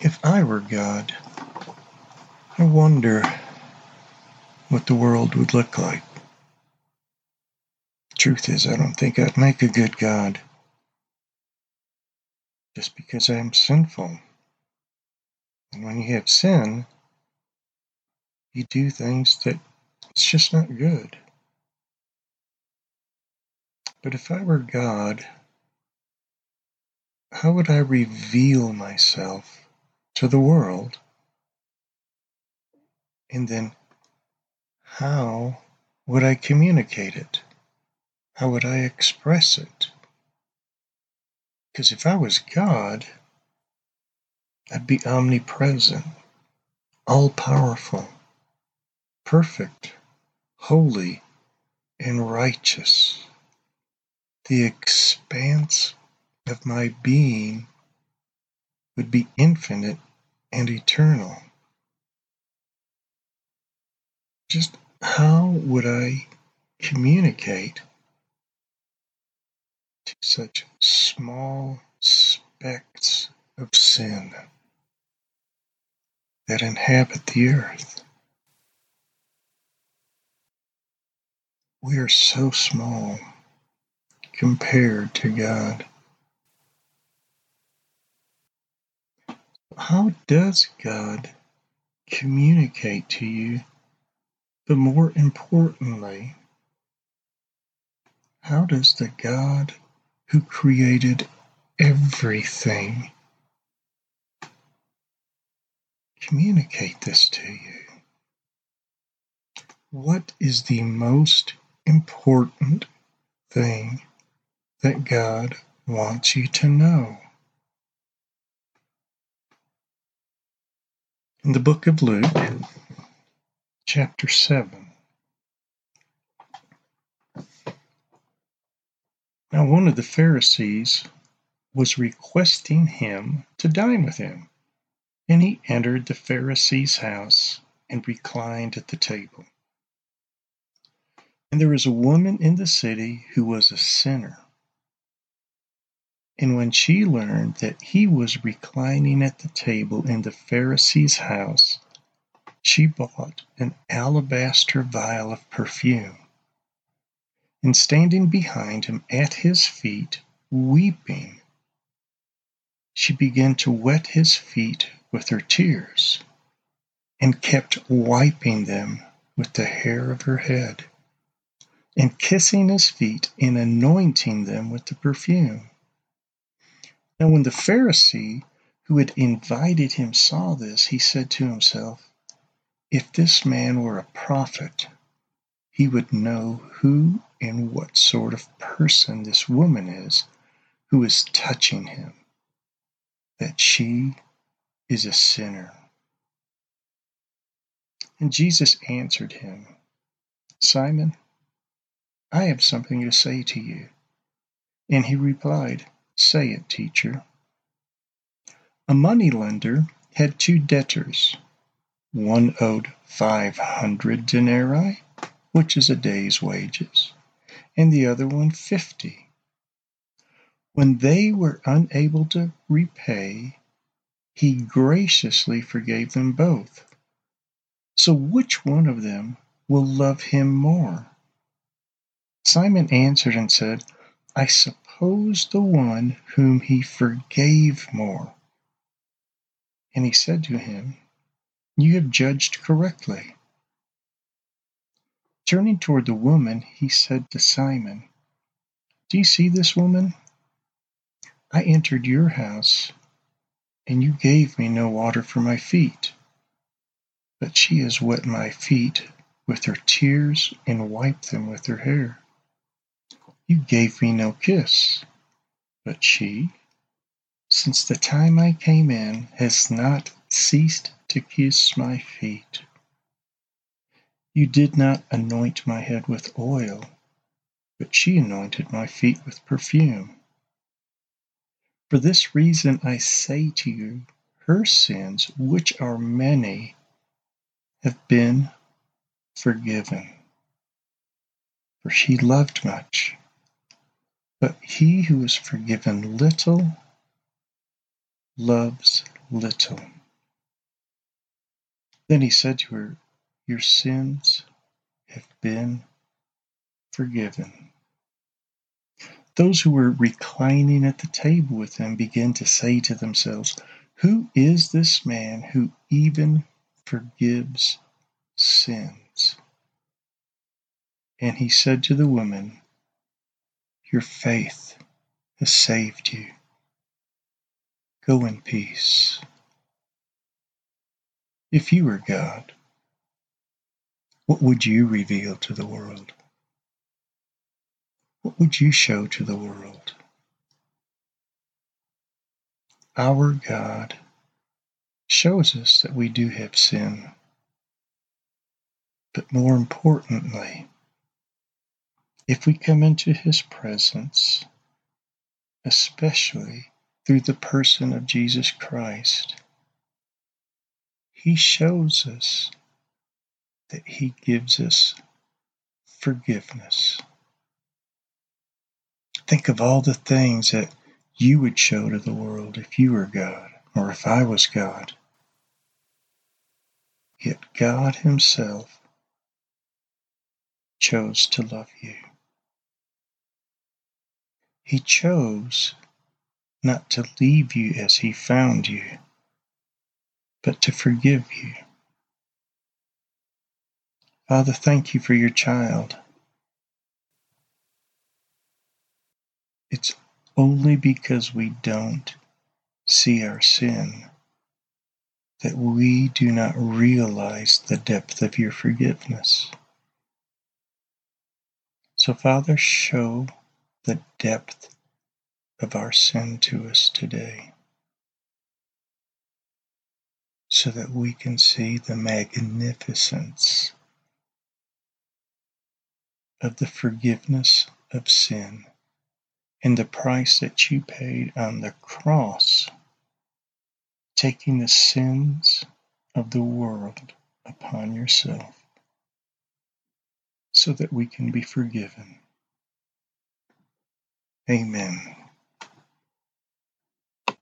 If I were God, I wonder what the world would look like. Truth is, I don't think I'd make a good God. Just because I am sinful. And when you have sin, you do things that it's just not good. But if I were God, how would I reveal myself to the world? And then how would I communicate it? How would I express it? Because if I was God, I'd be omnipresent, all powerful, perfect, holy, and righteous. The expanse of my being would be infinite and eternal. Just how would I communicate to such small specks of sin? that inhabit the earth. We are so small compared to God. How does God communicate to you? But more importantly, how does the God who created everything communicate this to you. What is the most important thing that God wants you to know? In the book of Luke, chapter 7. Now, one of the Pharisees was requesting him to dine with him. And he entered the Pharisee's house and reclined at the table. And there was a woman in the city who was a sinner. And when she learned that he was reclining at the table in the Pharisee's house, she bought an alabaster vial of perfume. And standing behind him at his feet, weeping, she began to wet his feet with her tears, and kept wiping them with the hair of her head, and kissing his feet and anointing them with the perfume. Now, when the Pharisee who had invited him saw this, he said to himself, If this man were a prophet, he would know who and what sort of person this woman is who is touching him, that she is a sinner. And Jesus answered him, Simon, I have something to say to you. And he replied, Say it, teacher. A money lender had two debtors. One owed five hundred denarii, which is a day's wages, and the other one fifty. When they were unable to repay, he graciously forgave them both. So which one of them will love him more? Simon answered and said, I suppose the one whom he forgave more. And he said to him, You have judged correctly. Turning toward the woman, he said to Simon, Do you see this woman? I entered your house and you gave me no water for my feet. But she has wet my feet with her tears and wiped them with her hair. You gave me no kiss, but she, since the time I came in, has not ceased to kiss my feet. You did not anoint my head with oil, but she anointed my feet with perfume. For this reason I say to you, her sins, which are many, have been forgiven. For she loved much. But he who is forgiven little loves little. Then he said to her, Your sins have been forgiven. Those who were reclining at the table with him began to say to themselves, Who is this man who even forgives sins? And he said to the woman, Your faith has saved you. Go in peace. If you were God, what would you reveal to the world? What would you show to the world? Our God shows us that we do have sin. But more importantly, if we come into His presence, especially through the person of Jesus Christ, He shows us that He gives us forgiveness. Think of all the things that you would show to the world if you were God or if I was God. Yet God Himself chose to love you. He chose not to leave you as He found you, but to forgive you. Father, thank you for your child. It's only because we don't see our sin that we do not realize the depth of your forgiveness. So, Father, show the depth of our sin to us today so that we can see the magnificence of the forgiveness of sin and the price that you paid on the cross, taking the sins of the world upon yourself so that we can be forgiven. Amen.